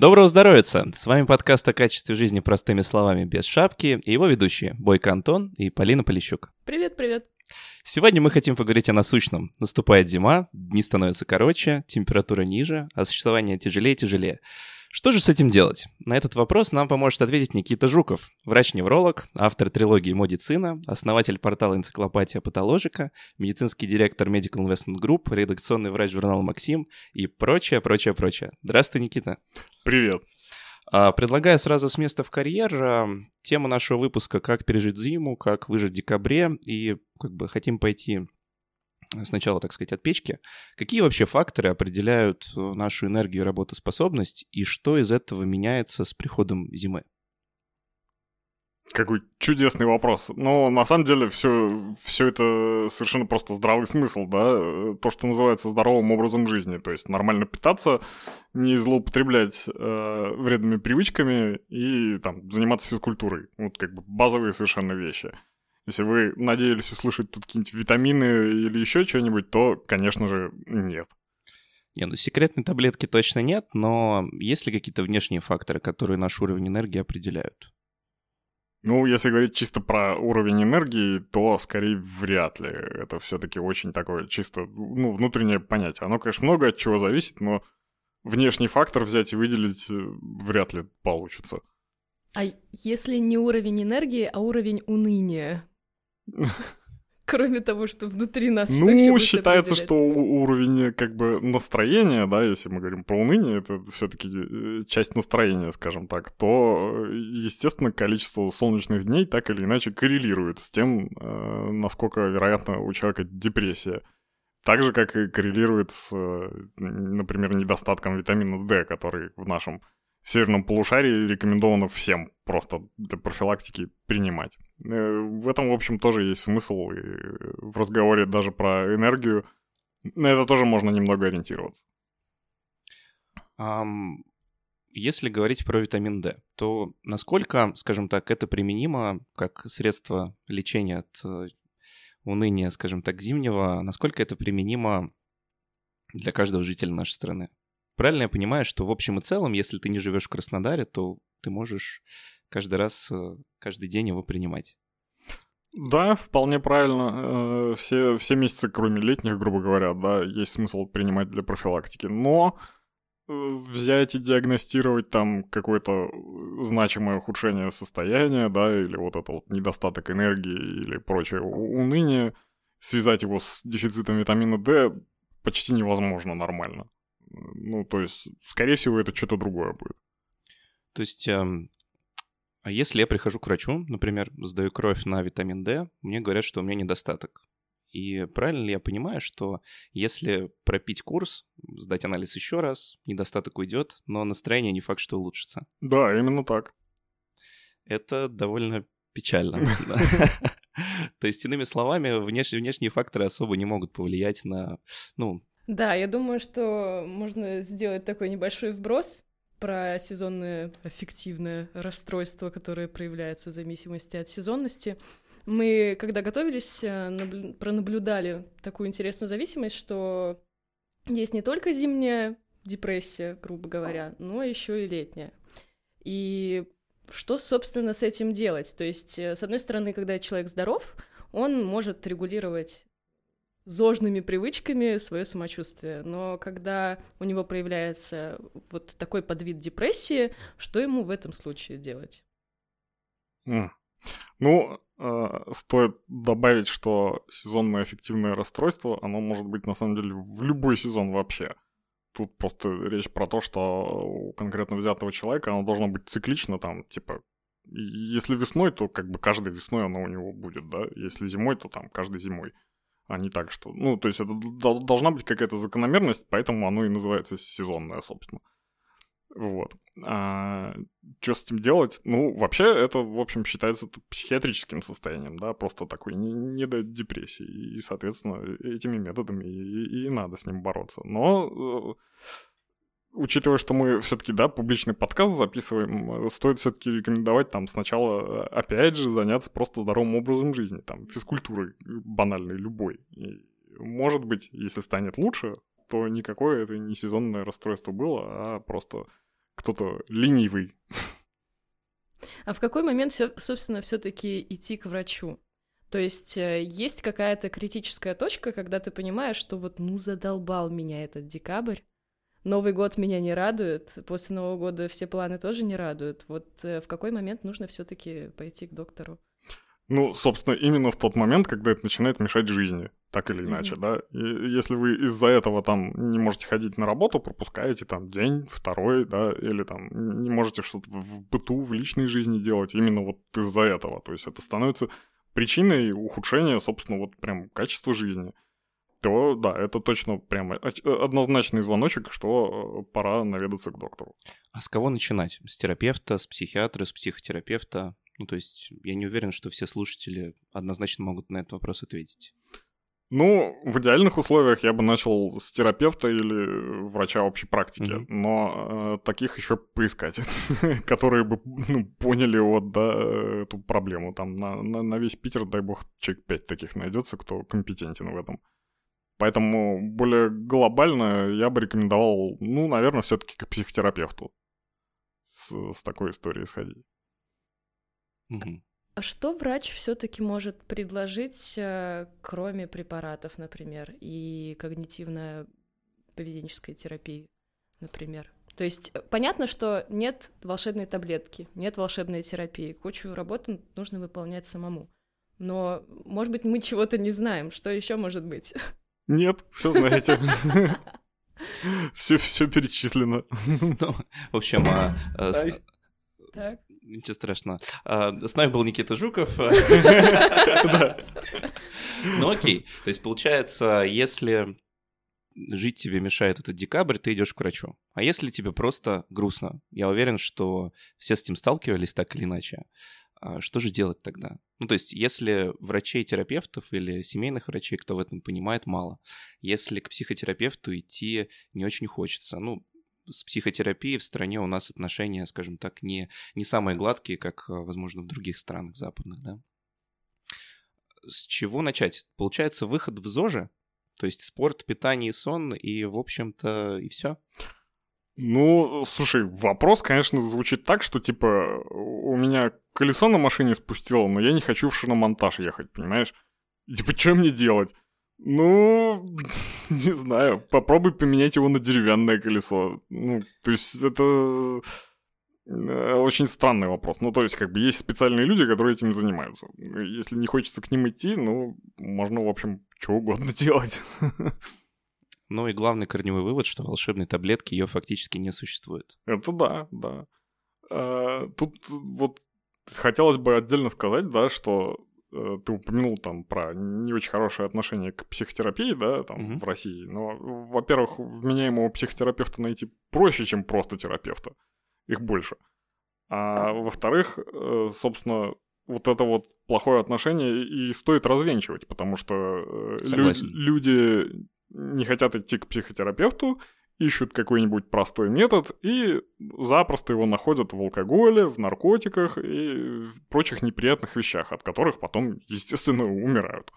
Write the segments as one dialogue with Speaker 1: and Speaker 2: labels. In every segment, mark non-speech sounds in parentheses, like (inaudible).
Speaker 1: Доброго здоровья! С вами подкаст о качестве жизни простыми словами без шапки и его ведущие Бойко Антон и Полина Полищук.
Speaker 2: Привет, привет.
Speaker 1: Сегодня мы хотим поговорить о насущном. Наступает зима, дни становятся короче, температура ниже, а существование тяжелее и тяжелее. Что же с этим делать? На этот вопрос нам поможет ответить Никита Жуков, врач-невролог, автор трилогии «Медицина», основатель портала «Энциклопатия патоложика», медицинский директор Medical Investment Group, редакционный врач журнала «Максим» и прочее, прочее, прочее. Здравствуй, Никита.
Speaker 3: Привет.
Speaker 1: А, предлагаю сразу с места в карьер. А, тема нашего выпуска «Как пережить зиму», «Как выжить в декабре». И как бы хотим пойти сначала, так сказать, от печки. Какие вообще факторы определяют э, нашу энергию и работоспособность, и что из этого меняется с приходом зимы?
Speaker 3: Какой чудесный вопрос. Но на самом деле все, все это совершенно просто здравый смысл, да? То, что называется здоровым образом жизни. То есть нормально питаться, не злоупотреблять э, вредными привычками и там заниматься физкультурой. Вот как бы базовые совершенно вещи. Если вы надеялись услышать тут какие-нибудь витамины или еще что-нибудь, то, конечно же, нет.
Speaker 1: Не, ну секретной таблетки точно нет, но есть ли какие-то внешние факторы, которые наш уровень энергии определяют?
Speaker 3: Ну, если говорить чисто про уровень энергии, то скорее вряд ли. Это все-таки очень такое чисто, ну, внутреннее понятие. Оно, конечно, много от чего зависит, но внешний фактор взять и выделить э, вряд ли получится.
Speaker 2: А если не уровень энергии, а уровень уныния? Кроме того, что внутри нас
Speaker 3: Ну, считается, что уровень как бы настроения, да, если мы говорим про уныние, это все-таки э, часть настроения, скажем так, то, естественно, количество солнечных дней так или иначе коррелирует с тем, э, насколько, вероятно, у человека депрессия. Так же, как и коррелирует с, э, например, недостатком витамина D, который в нашем в северном полушарии рекомендовано всем просто для профилактики принимать. Э, в этом, в общем, тоже есть смысл и в разговоре даже про энергию. На это тоже можно немного ориентироваться.
Speaker 1: Um, если говорить про витамин D, то насколько, скажем так, это применимо как средство лечения от э, уныния, скажем так, зимнего, насколько это применимо для каждого жителя нашей страны? Правильно я понимаю, что в общем и целом, если ты не живешь в Краснодаре, то ты можешь каждый раз, э, каждый день его принимать?
Speaker 3: Да, вполне правильно. Э, все, все месяцы, кроме летних, грубо говоря, да, есть смысл принимать для профилактики. Но э, взять и диагностировать там какое-то значимое ухудшение состояния, да, или вот это вот недостаток энергии или прочее уныние, связать его с дефицитом витамина D почти невозможно нормально. Ну, то есть, скорее всего, это что-то другое будет.
Speaker 1: То есть, эм, а если я прихожу к врачу, например, сдаю кровь на витамин D, мне говорят, что у меня недостаток. И правильно ли я понимаю, что если пропить курс, сдать анализ еще раз, недостаток уйдет, но настроение не факт, что улучшится?
Speaker 3: Да, именно так.
Speaker 1: Это довольно печально. (laughs) То есть, иными словами, внешние факторы особо не могут повлиять на, ну,
Speaker 2: да, я думаю, что можно сделать такой небольшой вброс про сезонное аффективное расстройство, которое проявляется в зависимости от сезонности. Мы, когда готовились, э, пронаблюдали такую интересную зависимость, что есть не только зимняя депрессия, грубо говоря, но еще и летняя. И что, собственно, с этим делать? То есть, э, с одной стороны, когда человек здоров, он может регулировать зожными привычками свое самочувствие. Но когда у него проявляется вот такой подвид депрессии, что ему в этом случае делать?
Speaker 3: Mm. Ну, э, стоит добавить, что сезонное эффективное расстройство, оно может быть на самом деле в любой сезон вообще. Тут просто речь про то, что у конкретно взятого человека оно должно быть циклично, там, типа, если весной, то как бы каждой весной оно у него будет, да, если зимой, то там каждой зимой а не так, что... Ну, то есть это должна быть какая-то закономерность, поэтому оно и называется сезонное, собственно. Вот. А, что с этим делать? Ну, вообще, это, в общем, считается психиатрическим состоянием, да, просто такой не. И, соответственно, этими методами и, и надо с ним бороться. Но э, учитывая, что мы все-таки, да, публичный подкаст записываем, стоит все-таки рекомендовать там сначала, опять же, заняться просто здоровым образом жизни, там, физкультурой банальной, любой. И, может быть, если станет лучше, то никакое это не сезонное расстройство было, а просто кто-то ленивый.
Speaker 2: А в какой момент, собственно, все-таки идти к врачу? То есть э, есть какая-то критическая точка, когда ты понимаешь, что вот ну задолбал меня этот декабрь, Новый год меня не радует, после Нового года все планы тоже не радуют. Вот э, в какой момент нужно все-таки пойти к доктору?
Speaker 3: Ну, собственно, именно в тот момент, когда это начинает мешать жизни, так или иначе, mm-hmm. да. И если вы из-за этого там не можете ходить на работу, пропускаете там день, второй, да, или там не можете что-то в быту, в личной жизни делать, именно вот из-за этого. То есть это становится причиной ухудшения, собственно, вот прям качества жизни то да, это точно прямо однозначный звоночек, что э, пора наведаться к доктору.
Speaker 1: А с кого начинать? С терапевта, с психиатра, с психотерапевта? Ну, то есть я не уверен, что все слушатели однозначно могут на этот вопрос ответить.
Speaker 3: Ну, в идеальных условиях я бы начал с терапевта или врача общей практики, mm-hmm. но э, таких еще поискать, (laughs) которые бы ну, поняли вот, да, эту проблему. Там на, на, на весь Питер, дай бог, человек 5 таких найдется, кто компетентен в этом. Поэтому более глобально я бы рекомендовал, ну, наверное, все-таки к психотерапевту с, с такой историей сходить.
Speaker 2: А что врач все-таки может предложить, э, кроме препаратов, например, и когнитивно-поведенческой терапии, например? То есть э, понятно, что нет волшебной таблетки, нет волшебной терапии, кучу работы нужно выполнять самому. Но, может быть, мы чего-то не знаем, что еще может быть? (laughs)
Speaker 3: Нет, все знаете. (laughs) Все, все перечислено.
Speaker 1: Ну, в общем, а, а. Ничего страшного. А, с нами был Никита Жуков. Ну окей. То есть получается, если жить тебе мешает этот декабрь, ты идешь к врачу. А если тебе просто грустно? Я уверен, что все с этим сталкивались так или иначе. А что же делать тогда? Ну, то есть, если врачей, терапевтов или семейных врачей, кто в этом понимает, мало. Если к психотерапевту идти не очень хочется. Ну, с психотерапией в стране у нас отношения, скажем так, не, не самые гладкие, как, а, возможно, в других странах западных, да. С чего начать? Получается, выход в ЗОЖе, то есть спорт, питание и сон, и, в общем-то, и все.
Speaker 3: Ну, слушай, вопрос, конечно, звучит так, что, типа, у меня колесо на машине спустило, но я не хочу в шиномонтаж ехать, понимаешь? И, типа, что мне делать? Ну, (laughs) не знаю, попробуй поменять его на деревянное колесо. Ну, то есть это э, очень странный вопрос. Ну, то есть, как бы, есть специальные люди, которые этим занимаются. Если не хочется к ним идти, ну, можно, в общем, что угодно (laughs) делать.
Speaker 1: Ну и главный корневой вывод, что волшебной таблетки ее фактически не существует.
Speaker 3: Это да, да. А, тут вот хотелось бы отдельно сказать, да, что э, ты упомянул там про не очень хорошее отношение к психотерапии, да, там угу. в России. Но, во-первых, вменяемого психотерапевта найти проще, чем просто терапевта. Их больше. А во-вторых, э, собственно, вот это вот плохое отношение и стоит развенчивать, потому что э, лю- люди не хотят идти к психотерапевту, ищут какой-нибудь простой метод и запросто его находят в алкоголе, в наркотиках и в прочих неприятных вещах, от которых потом, естественно, умирают.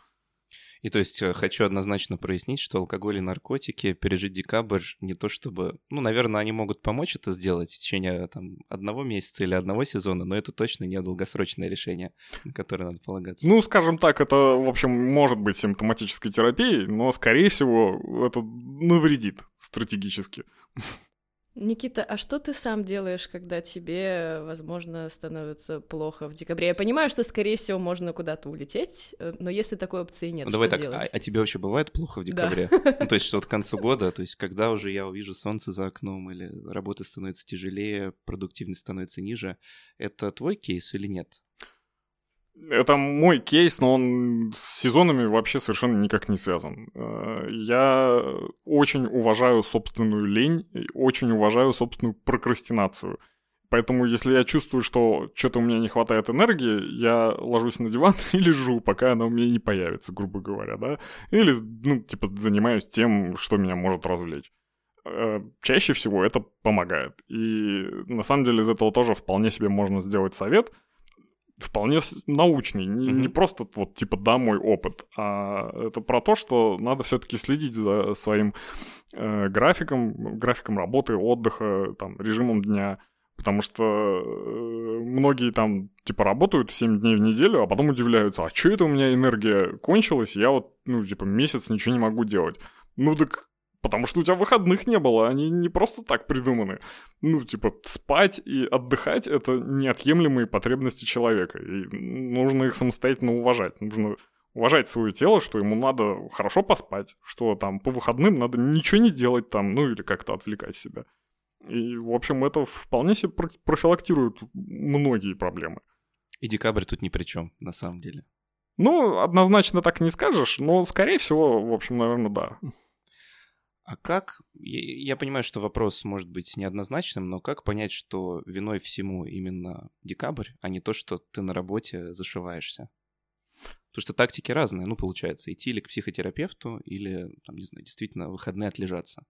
Speaker 1: И то есть э, хочу однозначно прояснить, что алкоголь и наркотики, пережить декабрь не то чтобы... Ну, наверное, они могут помочь это сделать в течение там, одного месяца или одного сезона, но это точно не долгосрочное решение, на которое надо полагаться.
Speaker 3: Ну, скажем так, это, в общем, может быть симптоматической терапией, но, скорее всего, это навредит стратегически.
Speaker 2: Никита, а что ты сам делаешь, когда тебе, возможно, становится плохо в декабре? Я понимаю, что, скорее всего, можно куда-то улететь, э, но если такой опции нет, ну,
Speaker 1: давай так,
Speaker 2: делать?
Speaker 1: А, а тебе вообще бывает плохо в декабре? Да. (laughs) Ну, то есть, что к концу года, то есть, когда уже я увижу солнце за окном, или работа становится тяжелее, продуктивность становится ниже, это твой кейс или нет?
Speaker 3: Это мой кейс, но он с сезонами вообще совершенно никак не связан. Э, я очень уважаю собственную лень, очень уважаю собственную прокрастинацию. Поэтому, если я чувствую, что что-то у меня не хватает энергии, я ложусь на диван (laughs) и лежу, пока она у меня не появится, грубо говоря, да. Или, ну, типа, занимаюсь тем, что меня может развлечь. Э, чаще всего это помогает. И на самом деле из этого тоже вполне себе можно сделать совет – вполне научный, не, mm-hmm. не просто вот типа да мой опыт, а это про то, что надо все-таки следить за своим э, графиком, графиком работы, отдыха, там режимом дня, потому что э, многие там типа работают 7 дней в неделю, а потом удивляются, а что это у меня энергия кончилась, я вот ну типа месяц ничего не могу делать. Ну так Потому что у тебя выходных не было, они не просто так придуманы. Ну, типа, спать и отдыхать — это неотъемлемые потребности человека, и нужно их самостоятельно уважать. Нужно уважать свое тело, что ему надо хорошо поспать, что там по выходным надо ничего не делать там, ну или как-то отвлекать себя. И, в общем, это вполне себе профилактирует многие проблемы.
Speaker 1: И декабрь тут ни при чем, на самом деле.
Speaker 3: Ну, однозначно так не скажешь, но, скорее всего, в общем, наверное, да.
Speaker 1: А как, я, понимаю, что вопрос может быть неоднозначным, но как понять, что виной всему именно декабрь, а не то, что ты на работе зашиваешься? Потому что тактики разные, ну, получается, идти или к психотерапевту, или, там, не знаю, действительно, выходные отлежаться.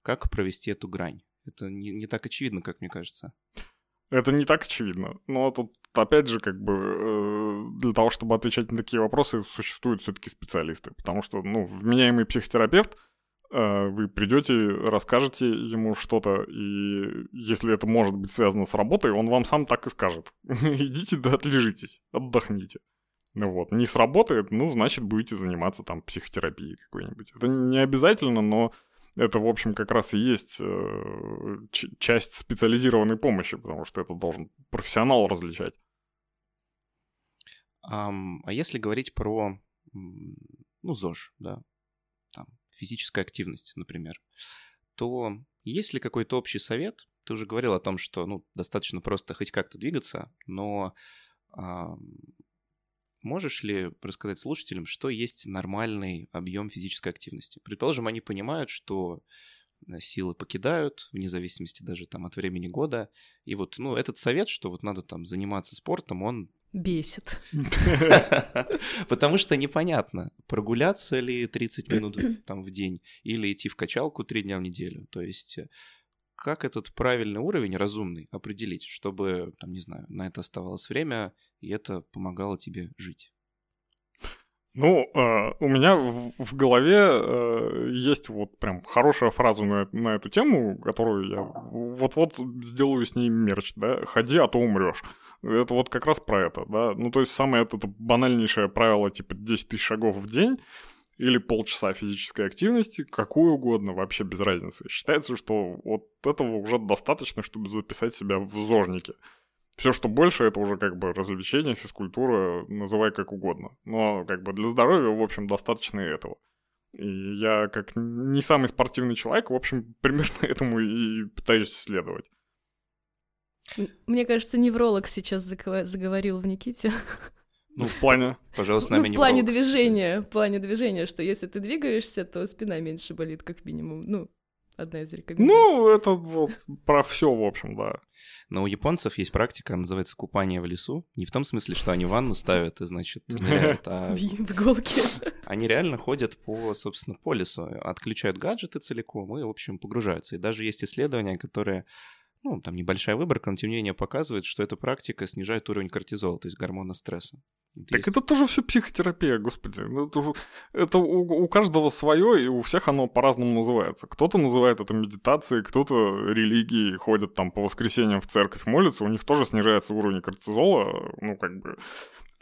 Speaker 1: Как провести эту грань? Это не, не так очевидно, как мне кажется.
Speaker 3: Это не так очевидно. Но тут, опять же, как бы э, для того, чтобы отвечать на такие вопросы, существуют все-таки специалисты. Потому что, ну, вменяемый психотерапевт — вы придете, расскажете ему что-то, и если это может быть связано с работой, он вам сам так и скажет. (laughs) Идите да отлежитесь, отдохните. Ну вот, не сработает, ну, значит, будете заниматься там психотерапией какой-нибудь. Это не обязательно, но это, в общем, как раз и есть э, часть специализированной помощи, потому что это должен профессионал различать.
Speaker 1: Um, а если говорить про, ну, ЗОЖ, да, физическая активность, например, то есть ли какой-то общий совет? Ты уже говорил о том, что ну, достаточно просто хоть как-то двигаться, но а, можешь ли рассказать слушателям, что есть нормальный объем физической активности? Предположим, они понимают, что э, силы покидают, вне зависимости даже там от времени года. И вот, ну, этот совет, что вот надо там заниматься спортом, он
Speaker 2: бесит. (laughs)
Speaker 1: Потому что непонятно, прогуляться ли 30 минут (clears throat) там в день или идти в качалку 3 дня в неделю. То есть э, как этот правильный уровень, разумный, определить, чтобы, там, не знаю, на это оставалось время, и это помогало тебе жить?
Speaker 3: Ну, э, у меня в, в голове э, есть вот прям хорошая фраза на, на эту тему, которую я вот-вот сделаю с ней мерч, да, «Ходи, а то умрешь». Это вот как раз про это, да. Ну, то есть самое это, это банальнейшее правило, типа 10 тысяч шагов в день, или полчаса физической активности, какую угодно, вообще без разницы. Считается, что вот этого уже достаточно, чтобы записать себя в зожнике. Все, что больше, это уже как бы развлечение, физкультура, называй как угодно. Но как бы для здоровья, в общем, достаточно и этого. И я, как не самый спортивный человек, в общем, (laughs) примерно этому и пытаюсь следовать.
Speaker 2: Мне кажется, невролог сейчас заговорил в Никите. (laughs)
Speaker 3: Ну, в плане.
Speaker 1: Пожалуйста, нами
Speaker 2: ну, в плане движения. В плане движения, что если ты двигаешься, то спина меньше болит, как минимум. Ну, одна из рекомендаций.
Speaker 3: Ну, это вот про все, в общем, да.
Speaker 1: Но у японцев есть практика, называется купание в лесу. Не в том смысле, что они ванну ставят и, значит, (laughs) ныряют, а...
Speaker 2: В иголке. (laughs)
Speaker 1: Они реально ходят по, собственно, по лесу, отключают гаджеты целиком и, в общем, погружаются. И даже есть исследования, которые ну, там небольшая выборка, но тем не менее показывает, что эта практика снижает уровень кортизола, то есть гормона стресса.
Speaker 3: Так есть... это тоже все психотерапия, господи. Ну, это, уже, это у, у каждого свое, и у всех оно по-разному называется. Кто-то называет это медитацией, кто-то религией, ходят там по воскресеньям в церковь, молятся, у них тоже снижается уровень кортизола. Ну, как бы,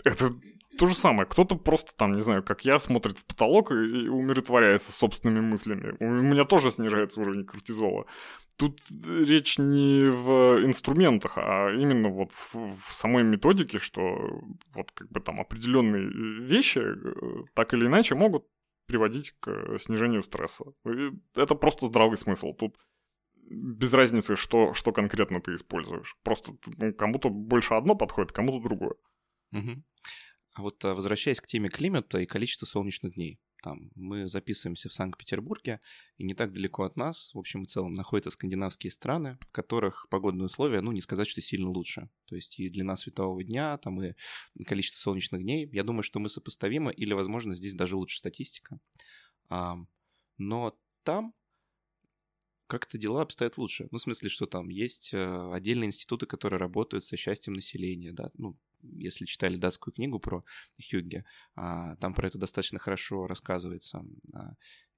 Speaker 3: это то же самое. Кто-то просто там, не знаю, как я, смотрит в потолок и умиротворяется собственными мыслями. У меня тоже снижается уровень кортизола. Тут речь не в инструментах, а именно вот в, в самой методике, что вот как бы там определенные вещи э, так или иначе могут приводить к снижению стресса. И это просто здравый смысл. Тут без разницы, что, что конкретно ты используешь. Просто ну, кому-то больше одно подходит, кому-то другое.
Speaker 1: Угу. А вот а, возвращаясь к теме климата и количества солнечных дней. Там мы записываемся в Санкт-Петербурге, и не так далеко от нас, в общем и целом, находятся скандинавские страны, в которых погодные условия, ну, не сказать, что сильно лучше. То есть и длина светового дня, там и количество солнечных дней. Я думаю, что мы сопоставимы, или, возможно, здесь даже лучше статистика. Но там как-то дела обстоят лучше. Ну, в смысле, что там есть э, отдельные институты, которые работают со счастьем населения, да, ну, если читали датскую книгу про Хюгге, а, там про это достаточно хорошо рассказывается. А,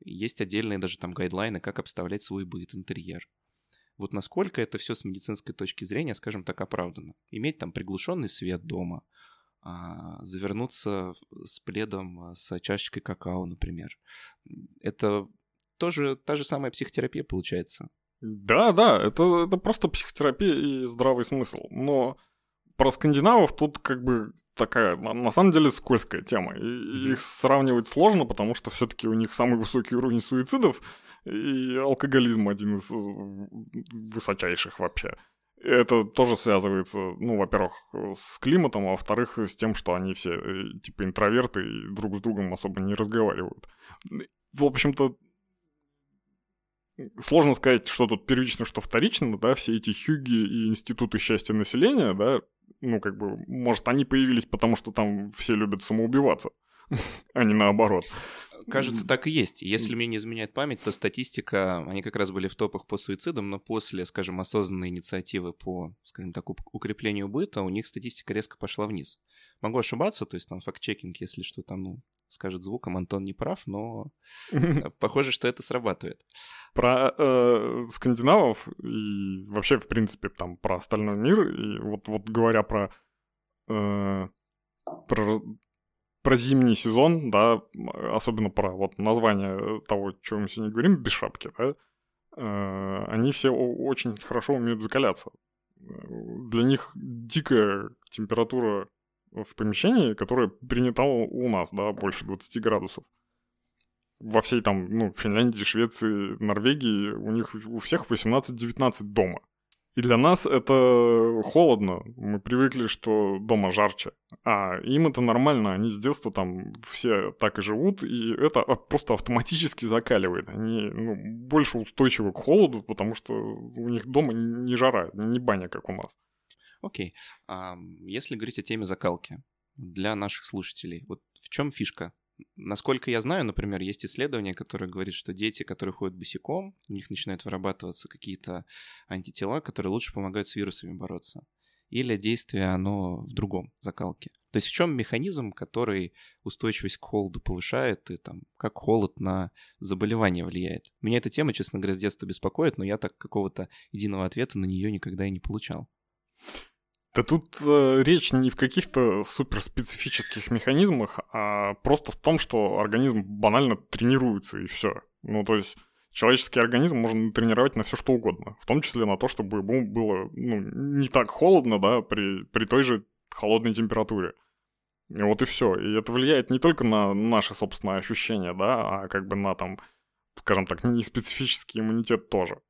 Speaker 1: есть отдельные даже там гайдлайны, как обставлять свой быт, интерьер. Вот насколько это все с медицинской точки зрения, скажем так, оправдано. Иметь там приглушенный свет дома, а, завернуться с пледом, с чашечкой какао, например. Это тоже та же самая психотерапия получается.
Speaker 3: Да, да, это, это просто психотерапия и здравый смысл. Но про скандинавов тут как бы такая, на, самом деле, скользкая тема. И их сравнивать сложно, потому что все-таки у них самый высокий уровень суицидов, и алкоголизм один из высочайших вообще. Это тоже связывается, ну, во-первых, с климатом, а во-вторых, с тем, что они все, э, типа, интроверты и друг с другом особо не разговаривают. В общем-то, сложно сказать, что тут первично, что вторично, да, все эти хюги и институты счастья населения, да, ну, как бы, может, они появились потому, что там все любят самоубиваться, (laughs) а не наоборот.
Speaker 1: Кажется, так и есть. Если мне не изменяет память, то статистика, они как раз были в топах по суицидам, но после, скажем, осознанной инициативы по, скажем так, укреплению быта, у них статистика резко пошла вниз. Могу ошибаться, то есть там факт-чекинг, если что там, ну, скажет звуком, Антон не прав, но (laughs) похоже, что это срабатывает.
Speaker 3: Про э, скандинавов и вообще, в принципе, там про остальной мир, и вот, вот говоря про, э, про про зимний сезон, да, особенно про вот название того, чего мы сегодня говорим, без шапки, да, э, они все очень хорошо умеют закаляться. Для них дикая температура в помещении, которое принято у нас, да, больше 20 градусов. Во всей там, ну, Финляндии, Швеции, Норвегии у них у всех 18-19 дома. И для нас это холодно. Мы привыкли, что дома жарче. А им это нормально. Они с детства там все так и живут. И это просто автоматически закаливает. Они ну, больше устойчивы к холоду, потому что у них дома не жара, не баня, как у нас.
Speaker 1: Окей. А, если говорить о теме закалки для наших слушателей, вот в чем фишка? Насколько я знаю, например, есть исследование, которое говорит, что дети, которые ходят босиком, у них начинают вырабатываться какие-то антитела, которые лучше помогают с вирусами бороться. Или действие оно в другом закалке. То есть в чем механизм, который устойчивость к холоду повышает, и там, как холод на заболевание влияет? Меня эта тема, честно говоря, с детства беспокоит, но я так какого-то единого ответа на нее никогда и не получал.
Speaker 3: Да тут э, речь не в каких-то суперспецифических механизмах, а просто в том, что организм банально тренируется и все. Ну, то есть человеческий организм можно тренировать на все что угодно, в том числе на то, чтобы ему было ну, не так холодно, да, при, при той же холодной температуре. И вот и все. И это влияет не только на наши собственные ощущения, да, а как бы на там, скажем так, не специфический иммунитет тоже.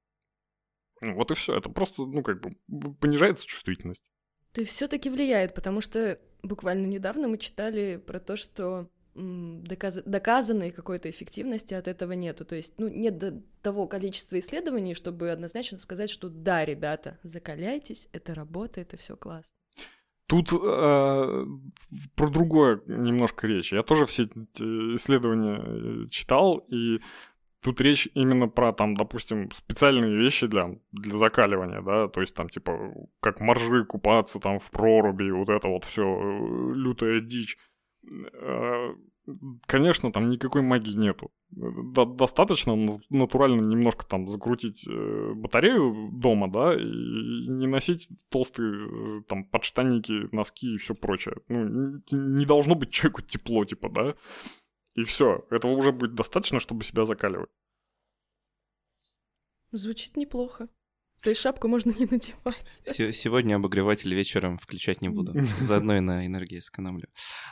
Speaker 3: Вот и все. Это просто, ну, как бы понижается чувствительность.
Speaker 2: То все-таки влияет, потому что буквально недавно мы читали про то, что доказ... доказанной какой-то эффективности от этого нету. То есть, ну, нет до того количества исследований, чтобы однозначно сказать, что да, ребята, закаляйтесь, это работает, и все классно.
Speaker 3: Тут э, про другое немножко речь. Я тоже все эти исследования э, читал, и Тут речь именно про, там, допустим, специальные вещи для, для закаливания, да, то есть там, типа, как моржи купаться там в проруби, вот это вот все э, лютая дичь. Э, конечно, там никакой магии нету. До достаточно натурально немножко там закрутить э, батарею дома, да, и не носить толстые там подштанники, носки и все прочее. Ну, не должно быть (laughs) человеку тепло, типа, да. И все. Этого уже будет достаточно, чтобы себя закаливать.
Speaker 2: Звучит неплохо. То есть шапку можно не надевать.
Speaker 1: Сегодня обогреватель вечером включать не буду. (laughs) Заодно и на энергии сэкономлю.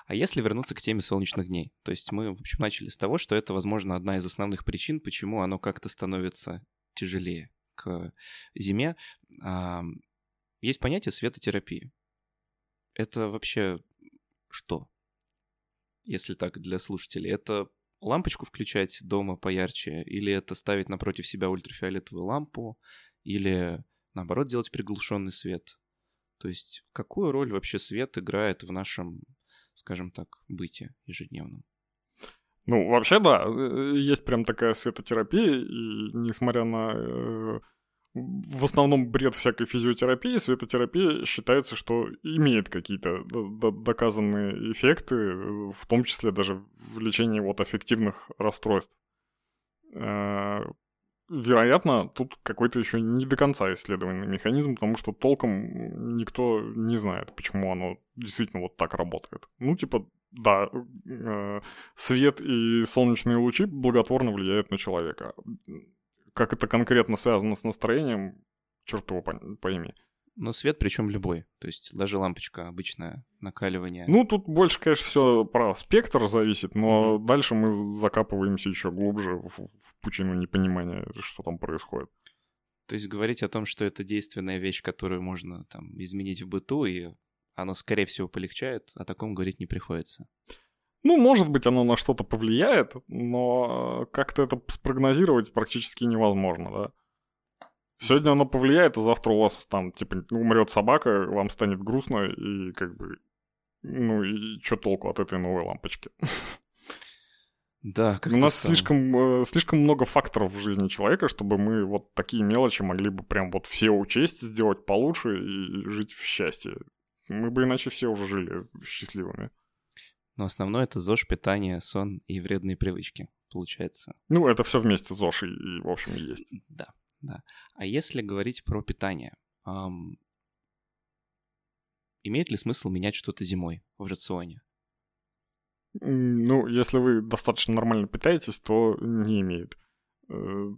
Speaker 1: А если вернуться к теме солнечных дней? То есть мы, в общем, начали с того, что это, возможно, одна из основных причин, почему оно как-то становится тяжелее к зиме. Есть понятие светотерапии. Это вообще что? Если так для слушателей, это лампочку включать дома поярче, или это ставить напротив себя ультрафиолетовую лампу, или наоборот делать приглушенный свет. То есть какую роль вообще свет играет в нашем, скажем так, быте ежедневном?
Speaker 3: Ну, вообще, да, э, есть прям такая светотерапия, и несмотря на э, в основном бред всякой физиотерапии, светотерапия считается, что имеет какие-то доказанные эффекты, в том числе даже в лечении вот аффективных расстройств. Э, вероятно, тут какой-то еще не до конца исследованный механизм, потому что толком никто не знает, почему оно действительно вот так работает. Ну, типа, да, э, свет и солнечные лучи благотворно влияют на человека. Как это конкретно связано с настроением, черт его пойми.
Speaker 1: Но свет причем любой, то есть даже лампочка обычная, накаливание.
Speaker 3: Ну, тут больше, конечно, все про спектр зависит, но mm-hmm. дальше мы закапываемся еще глубже в, в пучину непонимания, что там происходит.
Speaker 1: То есть говорить о том, что это действенная вещь, которую можно там изменить в быту, и оно, скорее всего, полегчает, о таком говорить не приходится.
Speaker 3: Ну, может быть, оно на что-то повлияет, но как-то это спрогнозировать практически невозможно, да. Сегодня оно повлияет, а завтра у вас там, типа, умрет собака, вам станет грустно, и как бы, ну и что толку от этой новой лампочки? (laughs)
Speaker 1: Да, как
Speaker 3: У нас сам. слишком, э, слишком много факторов в жизни человека, чтобы мы вот такие мелочи могли бы прям вот все учесть, сделать получше и жить в счастье. Мы бы иначе все уже жили счастливыми.
Speaker 1: Но основное это ЗОЖ, питание, сон и вредные привычки, получается.
Speaker 3: Ну, это все вместе ЗОЖ и, и в общем, и есть.
Speaker 1: Да, да. А если говорить про питание, эм, имеет ли смысл менять что-то зимой в рационе?
Speaker 3: Ну, если вы достаточно нормально питаетесь, то не имеет. Э,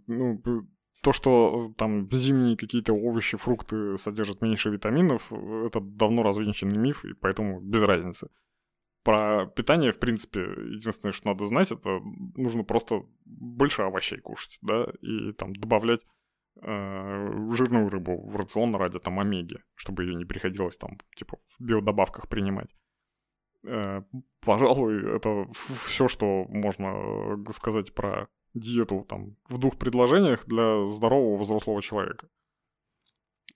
Speaker 3: ну, то, что там зимние какие-то овощи, фрукты содержат меньше витаминов, это давно развенчанный миф, и поэтому без разницы. Про питание, в принципе, единственное, что надо знать, это нужно просто больше овощей кушать, да, и там добавлять э, жирную рыбу в рацион ради там омеги, чтобы ее не приходилось там, типа, в биодобавках принимать. Э, пожалуй, это все, что можно мы про диету там в двух предложениях для здорового взрослого человека.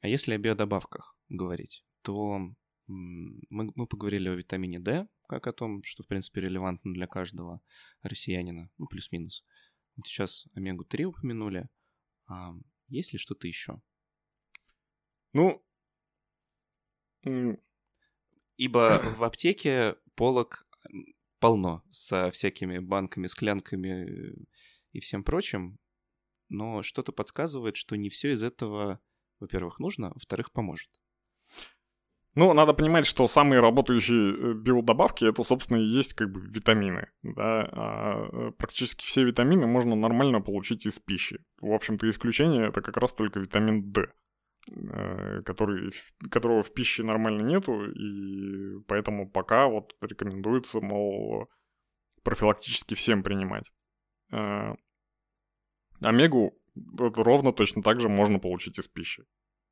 Speaker 1: А если о биодобавках говорить, то мы, мы поговорили о витамине D, как о том, что, в принципе, релевантно для каждого россиянина, ну, плюс-минус. Вот сейчас омегу-3 упомянули. А есть ли что-то еще?
Speaker 3: Ну,
Speaker 1: Ибо (coughs) в аптеке полок полно со всякими банками, склянками и всем прочим, но что-то подсказывает, что не все из этого, во-первых, нужно, во-вторых, поможет.
Speaker 3: Ну, надо понимать, что самые работающие э, биодобавки это, собственно, и есть как бы витамины. Да? А э, практически все витамины можно нормально получить из пищи. В общем-то, исключение это как раз только витамин D, э, который, которого в пище нормально нету, и поэтому пока вот рекомендуется, мол, профилактически всем принимать. Омегу ровно точно так же можно получить из пищи.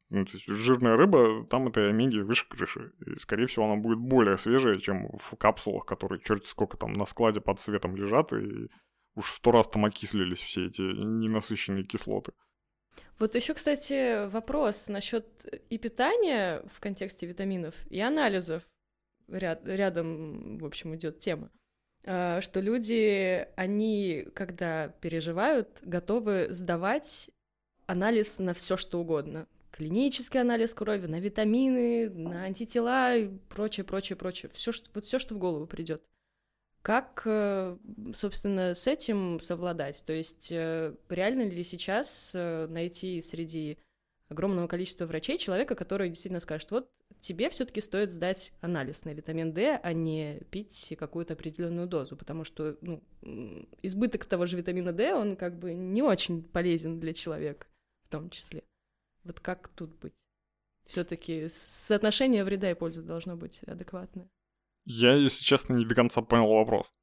Speaker 3: Ну, то есть жирная рыба, там этой омеги выше крыши. И, скорее всего, она будет более свежая, чем в капсулах, которые черти сколько там на складе под светом лежат, и уж сто раз там окислились все эти ненасыщенные кислоты.
Speaker 2: Вот еще, кстати, вопрос насчет и питания в контексте витаминов, и анализов. Ряд, рядом, в общем, идет тема. А, что люди, они, когда переживают, готовы сдавать анализ на все что угодно. Клинический анализ крови, на витамины, на антитела и прочее, прочее, прочее. Все, что, вот все, что в голову придет. Как, э, собственно, с этим совладать? То есть э, реально ли сейчас э, найти среди огромного количества врачей человека, который действительно скажет, вот тебе все-таки стоит сдать анализ на витамин D, а не пить какую-то определенную дозу, потому что ну, избыток того же витамина D, он как бы не очень полезен для человека в том числе. Вот как тут быть? Все-таки соотношение вреда и пользы должно быть адекватное.
Speaker 3: Я, если честно, не до конца понял вопрос.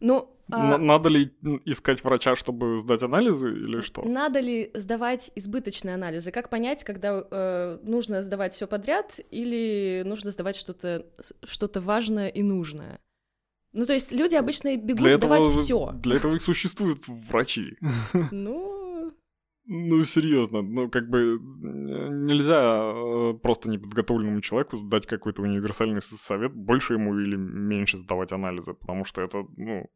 Speaker 2: Ну,
Speaker 3: а... Надо ли искать врача, чтобы сдать анализы или что?
Speaker 2: Надо ли сдавать избыточные анализы? Как понять, когда э, нужно сдавать все подряд или нужно сдавать что-то что важное и нужное? Ну, то есть люди обычно бегут для сдавать этого, все.
Speaker 3: Для этого и существуют врачи.
Speaker 2: Ну,
Speaker 3: ну, серьезно, ну, как бы нельзя э, просто неподготовленному человеку дать какой-то универсальный совет, больше ему или меньше сдавать анализы, потому что это, ну,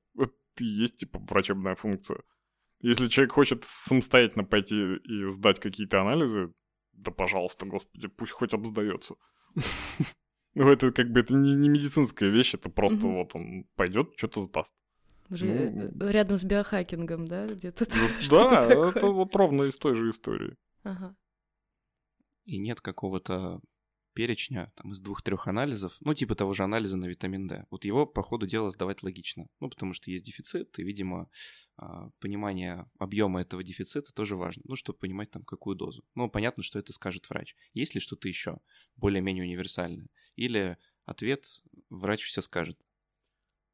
Speaker 3: и есть, типа, врачебная функция. Если человек хочет самостоятельно пойти и сдать какие-то анализы, да пожалуйста, господи, пусть хоть обсдается. (laughs) Ну, это как бы это не, медицинская вещь, это просто вот он пойдет, что-то сдаст.
Speaker 2: Уже ну, рядом с биохакингом, да, где-то
Speaker 3: ну, (laughs) Да, такое. это вот ровно из той же истории.
Speaker 2: Ага.
Speaker 1: И нет какого-то перечня там, из двух-трех анализов, ну, типа того же анализа на витамин D. Вот его, по ходу дела, сдавать логично. Ну, потому что есть дефицит, и, видимо, а, понимание объема этого дефицита тоже важно, ну, чтобы понимать там какую дозу. Ну, понятно, что это скажет врач. Есть ли что-то еще более-менее универсальное? Или ответ врач все скажет.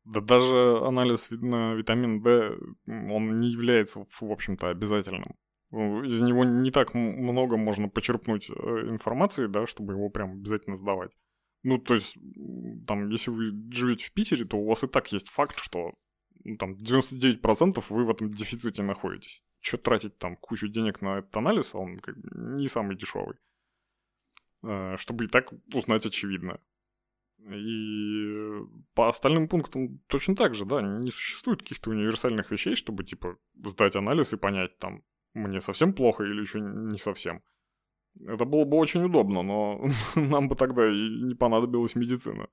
Speaker 3: Да даже анализ на витамин D, он не является, в общем-то, обязательным. Из него не так много можно почерпнуть э, информации, да, чтобы его прям обязательно сдавать. Ну, то есть, там, если вы живете в Питере, то у вас и так есть факт, что ну, там 99% вы в этом дефиците находитесь. Что тратить там кучу денег на этот анализ, а он как бы не самый дешевый. Э, чтобы и так узнать очевидное. И по остальным пунктам точно так же, да, не существует каких-то универсальных вещей, чтобы, типа, сдать анализ и понять, там, мне совсем плохо или еще не совсем. Это было бы очень удобно, но (laughs) нам бы тогда и не понадобилась медицина.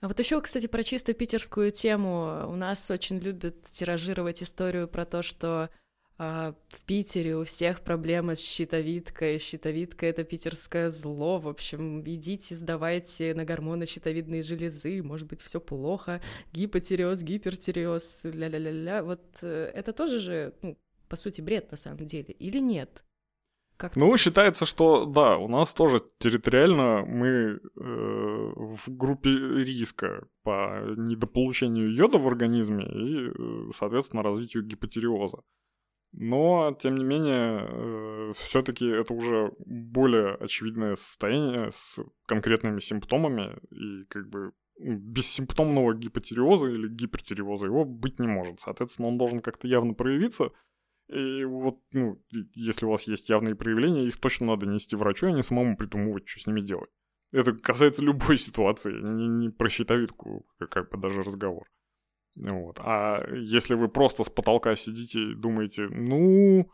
Speaker 2: А вот еще, кстати, про чисто питерскую тему. У нас очень любят тиражировать историю про то, что э, в Питере у всех проблемы с щитовидкой. Щитовидка — это питерское зло. В общем, идите, сдавайте на гормоны щитовидные железы. Может быть, все плохо. Гипотиреоз, гипертиреоз, ля-ля-ля-ля. Вот э, это тоже же, ну, по сути, бред на самом деле. Или нет?
Speaker 3: Как ну, считается, что да, у нас тоже территориально мы э, в группе риска по недополучению йода в организме и, э, соответственно, развитию гипотериоза. Но, тем не менее, э, все-таки это уже более очевидное состояние с конкретными симптомами, и как бы бессимптомного гипотериоза или гипертиреоза его быть не может. Соответственно, он должен как-то явно проявиться – и вот, ну, если у вас есть явные проявления, их точно надо нести врачу, а не самому придумывать, что с ними делать. Это касается любой (laughs) ситуации, не, не про щитовидку, как бы даже разговор. Вот. А если вы просто с потолка сидите и думаете, ну,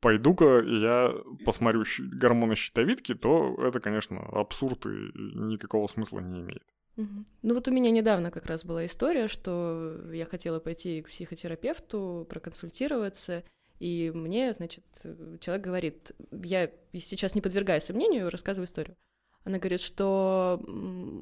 Speaker 3: пойду-ка я посмотрю гормоны щитовидки, то это, конечно, абсурд и никакого смысла не имеет.
Speaker 2: Ну вот у меня недавно как раз была история, что я хотела пойти к психотерапевту, проконсультироваться, и мне, значит, человек говорит, я сейчас не подвергаю сомнению, рассказываю историю. Она говорит, что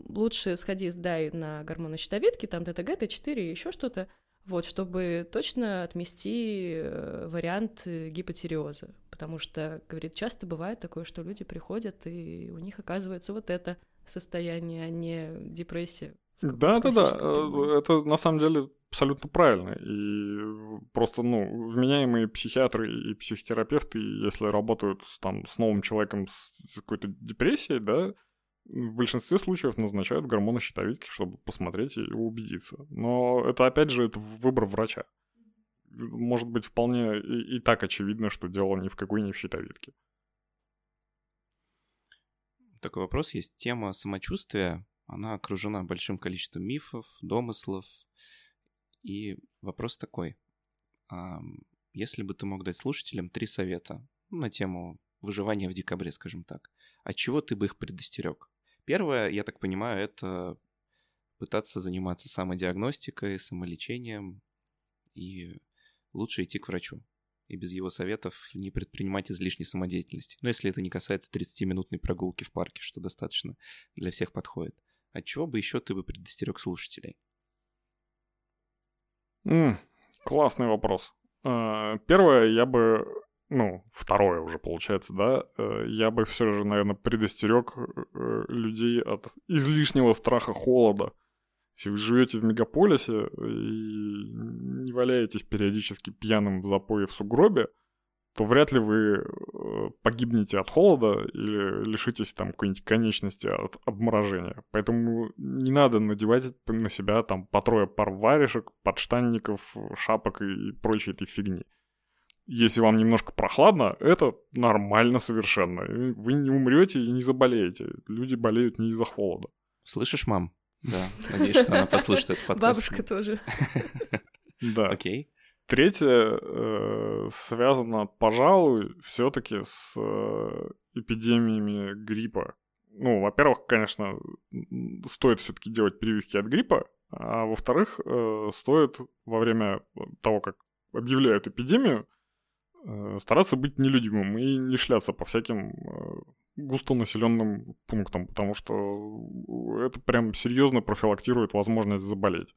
Speaker 2: лучше сходи, сдай на гормоны щитовидки, там ТТГ, Т4 и еще что-то, вот, чтобы точно отмести э, вариант гипотиреоза. Потому что, говорит, часто бывает такое, что люди приходят, и у них оказывается вот это состояние, а не депрессия.
Speaker 3: Да, да, да. Это на самом деле абсолютно правильно. И просто, ну, вменяемые психиатры и психотерапевты, если работают с, там, с новым человеком с, с какой-то депрессией, да, в большинстве случаев назначают гормоны щитовидки, чтобы посмотреть и убедиться. Но это, опять же, это выбор врача. Может быть, вполне и, и так очевидно, что дело ни в какой не в щитовидке.
Speaker 1: Такой вопрос есть. Тема самочувствия, она окружена большим количеством мифов, домыслов, и вопрос такой. Если бы ты мог дать слушателям три совета на тему выживания в декабре, скажем так, от чего ты бы их предостерег? Первое, я так понимаю, это пытаться заниматься самодиагностикой, самолечением и лучше идти к врачу и без его советов не предпринимать излишней самодеятельности. Но если это не касается 30-минутной прогулки в парке, что достаточно для всех подходит. От чего бы еще ты бы предостерег слушателей?
Speaker 3: Mm, классный вопрос. Uh, первое, я бы, ну, второе уже получается, да, uh, я бы все же, наверное, предостерег uh, людей от излишнего страха холода. Если вы живете в мегаполисе и не валяетесь периодически пьяным в запое в сугробе, то вряд ли вы э, погибнете от холода или лишитесь там какой-нибудь конечности от обморожения. Поэтому не надо надевать на себя там по трое пар варежек, подштанников, шапок и прочей этой фигни. Если вам немножко прохладно, это нормально совершенно. Вы не умрете и не заболеете. Люди болеют не из-за холода.
Speaker 1: Слышишь, мам? Да, надеюсь, что она послушает этот (laughs) подкаст.
Speaker 2: Бабушка тоже.
Speaker 3: Да.
Speaker 1: Окей.
Speaker 3: Третье э, связано, пожалуй, все-таки с э, эпидемиями гриппа. Ну, во-первых, конечно, стоит все-таки делать прививки от гриппа, а во-вторых, э, стоит во время того, как объявляют эпидемию, стараться быть нелюдимым и не шляться по всяким густонаселенным пунктам, потому что это прям серьезно профилактирует возможность заболеть.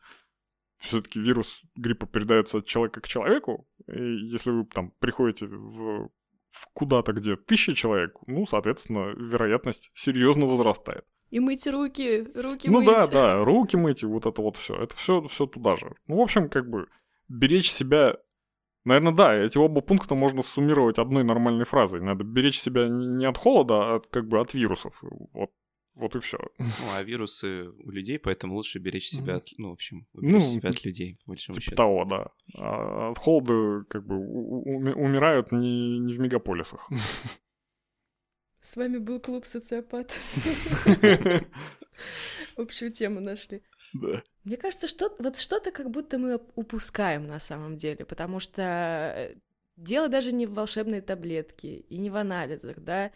Speaker 3: Все-таки вирус гриппа передается от человека к человеку, и если вы там приходите в, в куда-то, где тысяча человек, ну, соответственно, вероятность серьезно возрастает.
Speaker 2: И мыть руки, руки
Speaker 3: ну
Speaker 2: мыть.
Speaker 3: Ну да, да, руки мыть, и вот это вот все. Это все, все туда же. Ну, в общем, как бы беречь себя Наверное, да, эти оба пункта можно суммировать одной нормальной фразой. Надо беречь себя не от холода, а от, как бы от вирусов. Вот, вот и все.
Speaker 1: Ну, а вирусы у людей, поэтому лучше беречь себя от, ну, в общем, беречь ну, себя от людей, по большому
Speaker 3: типа
Speaker 1: счету.
Speaker 3: того, да. А от холода, как бы, умирают не, не в мегаполисах. (laughs)
Speaker 2: С вами был клуб социопатов. (laughs) Общую тему нашли.
Speaker 3: Да.
Speaker 2: Мне кажется, что вот что-то как будто мы упускаем на самом деле, потому что э, дело даже не в волшебной таблетке и не в анализах, да,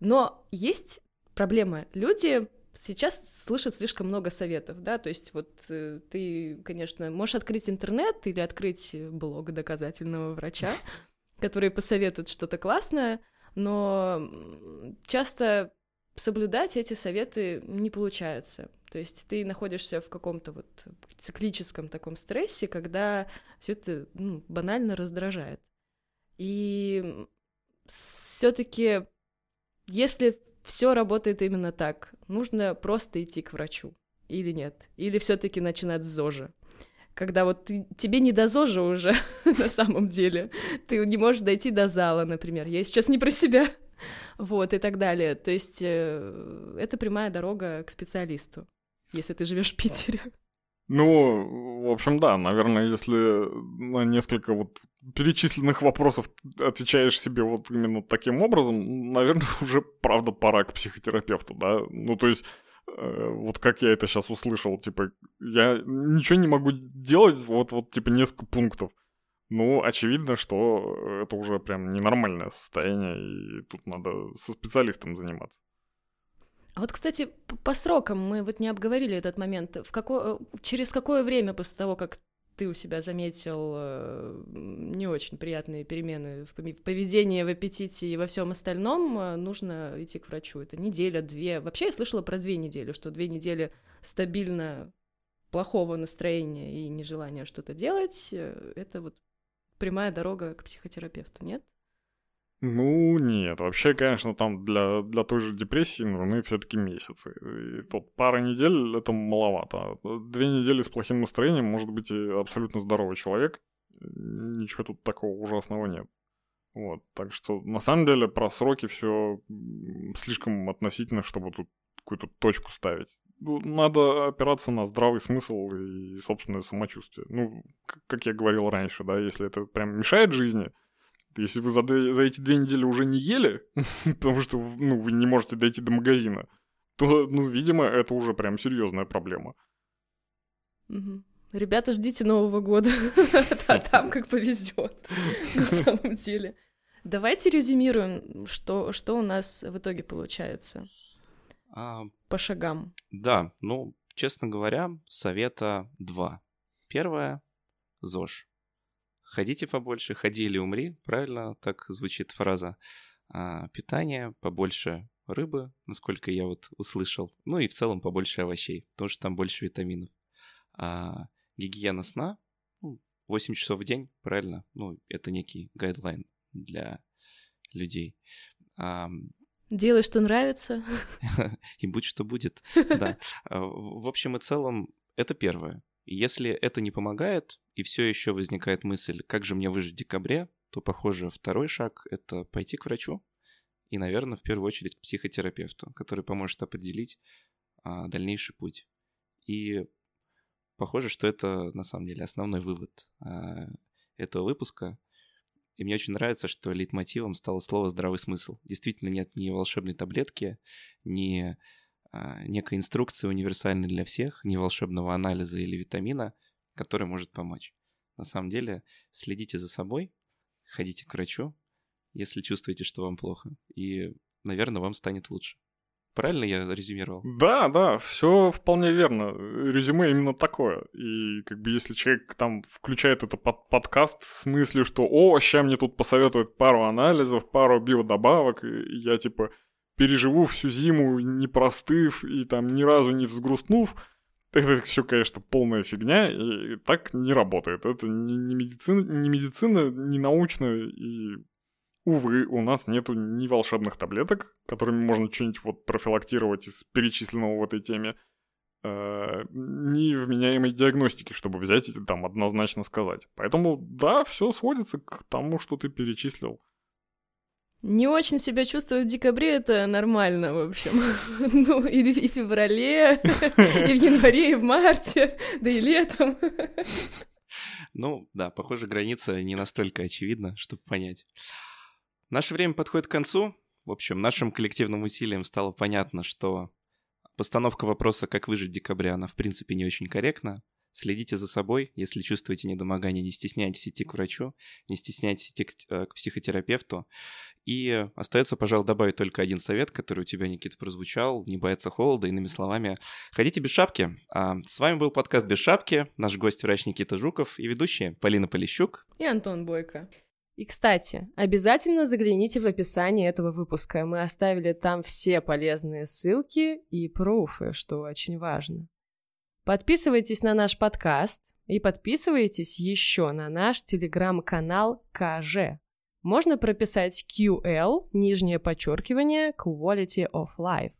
Speaker 2: но есть проблема. Люди сейчас слышат слишком много советов, да, то есть вот э, ты, конечно, можешь открыть интернет или открыть блог доказательного врача, (laughs) который посоветует что-то классное, но часто соблюдать эти советы не получается. То есть ты находишься в каком-то вот циклическом таком стрессе, когда все это ну, банально раздражает. И все-таки, если все работает именно так, нужно просто идти к врачу или нет, или все-таки начинать с ЗОЖа. Когда вот ты, тебе не до ЗОЖа уже (laughs) на самом деле, ты не можешь дойти до зала, например. Я сейчас не про себя, вот, и так далее. То есть э, это прямая дорога к специалисту, если ты живешь в Питере.
Speaker 3: Ну, в общем, да, наверное, если на несколько вот перечисленных вопросов отвечаешь себе вот именно таким образом, наверное, (laughs) уже правда пора к психотерапевту, да? Ну, то есть, э, вот как я это сейчас услышал, типа, я ничего не могу делать, вот, вот, типа, несколько пунктов. Ну, очевидно, что это уже прям ненормальное состояние, и тут надо со специалистом заниматься.
Speaker 2: А вот, кстати, по срокам мы вот не обговорили этот момент. В какое, через какое время после того, как ты у себя заметил э, не очень приятные перемены в поведении, в аппетите и во всем остальном, э, нужно идти к врачу. Это неделя, две. Вообще я слышала про две недели, что две недели стабильно плохого настроения и нежелания что-то делать, э, это вот прямая дорога к психотерапевту, нет?
Speaker 3: Ну, нет. Вообще, конечно, там для, для той же депрессии нужны все-таки месяцы. И тут пара недель это маловато. Две недели с плохим настроением может быть и абсолютно здоровый человек. Ничего тут такого ужасного нет. Вот. Так что, на самом деле, про сроки все слишком относительно, чтобы тут какую-то точку ставить. Ну, надо опираться на здравый смысл и собственное самочувствие. Ну, как я говорил раньше, да, если это прям мешает жизни, если вы за, за эти две недели уже не ели, (laughs) потому что ну, вы не можете дойти до магазина, то, ну, видимо, это уже прям серьезная проблема.
Speaker 2: Ребята, ждите Нового года. (laughs) А там как повезет, (laughs) на самом деле. Давайте резюмируем, что, что у нас в итоге получается. А, По шагам.
Speaker 1: Да, ну, честно говоря, совета два. Первое — ЗОЖ. Ходите побольше, ходи или умри, правильно так звучит фраза. А, питание, побольше рыбы, насколько я вот услышал. Ну и в целом побольше овощей, потому что там больше витаминов. А, гигиена сна, 8 ну, часов в день, правильно? Ну, это некий гайдлайн для людей. А,
Speaker 2: Делай, что нравится. (laughs)
Speaker 1: И будь что будет. (laughs) Да. В общем и целом, это первое. Если это не помогает, и все еще возникает мысль, как же мне выжить в декабре, то, похоже, второй шаг — это пойти к врачу и, наверное, в первую очередь к психотерапевту, который поможет определить а, дальнейший путь. И похоже, что это на самом деле основной вывод а, этого выпуска. И мне очень нравится, что лейтмотивом стало слово «здравый смысл». Действительно нет ни волшебной таблетки, ни некой инструкции универсальной для всех, не волшебного анализа или витамина, который может помочь. На самом деле, следите за собой, ходите к врачу, если чувствуете, что вам плохо, и, наверное, вам станет лучше. Правильно я резюмировал?
Speaker 3: Да, да, все вполне верно. Резюме именно такое. И как бы если человек там включает это под подкаст с мыслью, что «О, сейчас мне тут посоветуют пару анализов, пару биодобавок», и я типа переживу всю зиму не простыв и там ни разу не взгрустнув, это все, конечно, полная фигня, и так не работает. Это не, не, медицина, не медицина, не научная, и Увы, у нас нету ни волшебных таблеток, которыми можно что-нибудь вот профилактировать из перечисленного в этой теме, э, ни вменяемой диагностики, чтобы взять и там однозначно сказать. Поэтому да, все сводится к тому, что ты перечислил.
Speaker 2: Не очень себя чувствовать в декабре это нормально, в общем. (laughs) Ну, и, и в феврале, и в январе, и в марте, да и летом.
Speaker 1: Ну, да, похоже, граница не настолько очевидна, чтобы понять. Наше время подходит к концу. В общем, нашим коллективным усилием стало понятно, что постановка вопроса «как выжить в декабре» она, в принципе, не очень корректна. Следите за собой, если чувствуете недомогание, не стесняйтесь идти к врачу, не стесняйтесь идти к, э, к психотерапевту. И остается, пожалуй, добавить только один совет, который у тебя, Никита, прозвучал. Не бояться холода, иными словами. Ходите без шапки. А, с вами был подкаст «Без шапки». Наш гость врач Никита Жуков и ведущие Полина Полищук
Speaker 2: и Антон Бойко. И, кстати, обязательно загляните в описание этого выпуска. Мы оставили там все полезные ссылки и пруфы, что очень важно. Подписывайтесь на наш подкаст и подписывайтесь еще на наш телеграм-канал КЖ. Можно прописать QL, нижнее подчеркивание, Quality of Life.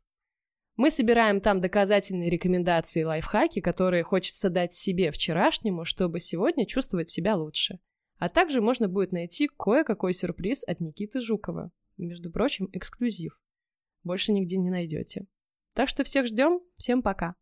Speaker 2: Мы собираем там доказательные рекомендации и лайфхаки, которые хочется дать себе вчерашнему, чтобы сегодня чувствовать себя лучше. А также можно будет найти кое-какой сюрприз от Никиты Жукова. Между прочим, эксклюзив. Больше нигде не найдете. Так что всех ждем. Всем пока.